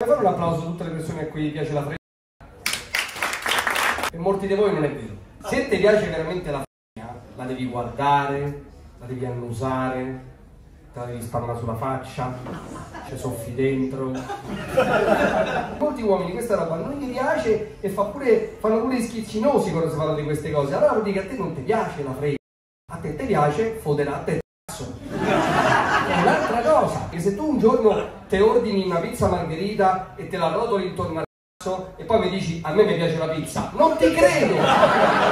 Vuoi fare un applauso a tutte le persone a cui piace la fregna? Per molti di voi non è vero. Se ti piace veramente la fregna, la devi guardare, la devi annusare, te la devi spalmare sulla faccia, ci soffi dentro. Molti uomini questa roba non gli piace e fa pure, fanno pure i schizzinosi quando si parla di queste cose. Allora vuol dire che a te non ti piace la fregna, a te ti piace fodere a te cazzo. È un'altra cosa, che se tu un giorno te ordini una pizza margherita e te la rotoli intorno al cazzo e poi mi dici a me mi piace la pizza, non ti credo!